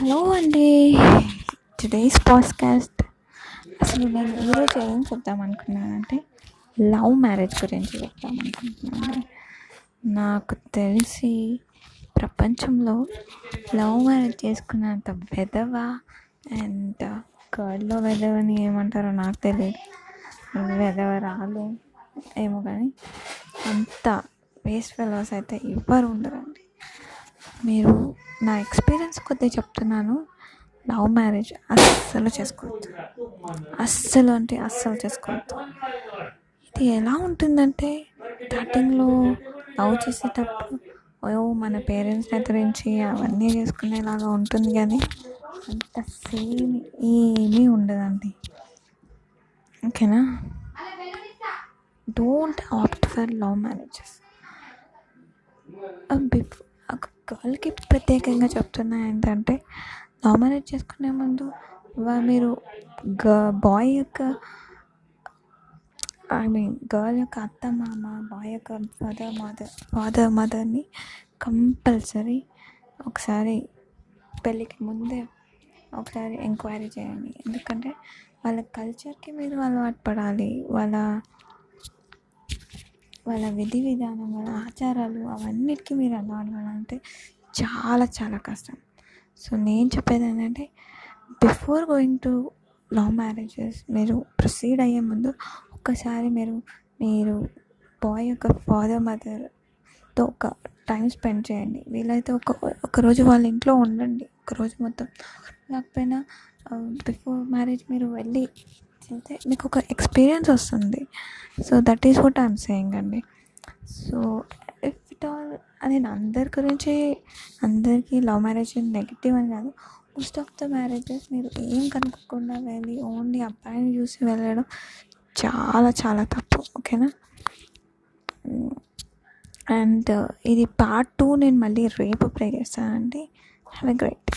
Hello అండి. Today's podcast అసలు నేను ఈరోజు ఏం చెప్దాం అనుకున్నానంటే లవ్ మ్యారేజ్ గురించి చెప్దాం అనుకుంటున్నాను నాకు తెలిసి ప్రపంచంలో లవ్ మ్యారేజ్ చేసుకున్నంత వెధవ అండ్ గర్ల్లో వెధవని ఏమంటారో నాకు తెలియదు. వెధవరాలు ఏమో కానీ అంత వేస్ట్ ఫెలోస్ అయితే ఎవ్వరు ఉండరండి. మీరు నా ఎక్స్పీరియన్స్ కొద్దిగా చెప్తున్నాను. లవ్ మ్యారేజ్ అస్సలు చేసుకోవద్దు. అస్సలు అంటే అస్సలు చేసుకోవద్దు. ఇది ఎలా ఉంటుందంటే స్టార్టింగ్లో లవ్ చేసేటప్పుడు ఓ మన పేరెంట్స్ని ఎదిరించి అవన్నీ చేసుకునేలాగా ఉంటుంది కానీ అంత సేమ్ ఏమీ ఉండదండి. ఓకేనా? Don't opt for love marriages before గర్ల్కి ప్రత్యేకంగా చెప్తున్నా ఏంటంటే లవ్ మ్యారేజ్ చేసుకునే ముందు మీరు గ బాయ్ యొక్క ఐ మీన్ గర్ల్ యొక్క అత్త మామ బాయ్ యొక్క ఫాదర్ మదర్ ఫాదర్ మదర్ని కంపల్సరీ ఒకసారి పెళ్ళికి ముందే ఒకసారి ఎంక్వైరీ చేయండి. ఎందుకంటే వాళ్ళ కల్చర్కి మీరు అలవాటు పడాలి. వాళ్ళ వాళ్ళ విధి విధానం వాళ్ళ ఆచారాలు అవన్నిటికీ మీరు అలవాటు చాలా చాలా కష్టం. సో నేను చెప్పేది ఏంటంటే before going to love marriages మీరు ప్రొసీడ్ అయ్యే ముందు ఒక్కసారి మీరు మీరు బాయ్ యొక్క ఫాదర్ మదర్తో ఒక టైం స్పెండ్ చేయండి. వీలైతే ఒక ఒకరోజు వాళ్ళ ఇంట్లో ఉండండి. ఒకరోజు మొత్తం. లేకపోయినా um, బిఫోర్ మ్యారేజ్ మీరు వెళ్ళి వెళ్తే మీకు ఒక ఎక్స్పీరియన్స్ వస్తుంది. So that is what I'm saying అండి. సో ఇఫ్ ఇట్ ఆల్ నేను అందరి గురించి అందరికీ లవ్ మ్యారేజ్ నెగిటివ్ అని కాదు. మోస్ట్ ఆఫ్ ద మ్యారేజెస్ మీరు ఏం కనుక్కోకుండా వెళ్ళి ఓన్లీ అబ్బాయిని చూసి వెళ్ళడం చాలా చాలా తప్పు. ఓకేనా అండ్ uh, ఇది పార్ట్ టూ నేను మళ్ళీ రేపు ప్లే చేస్తానండి. Have a great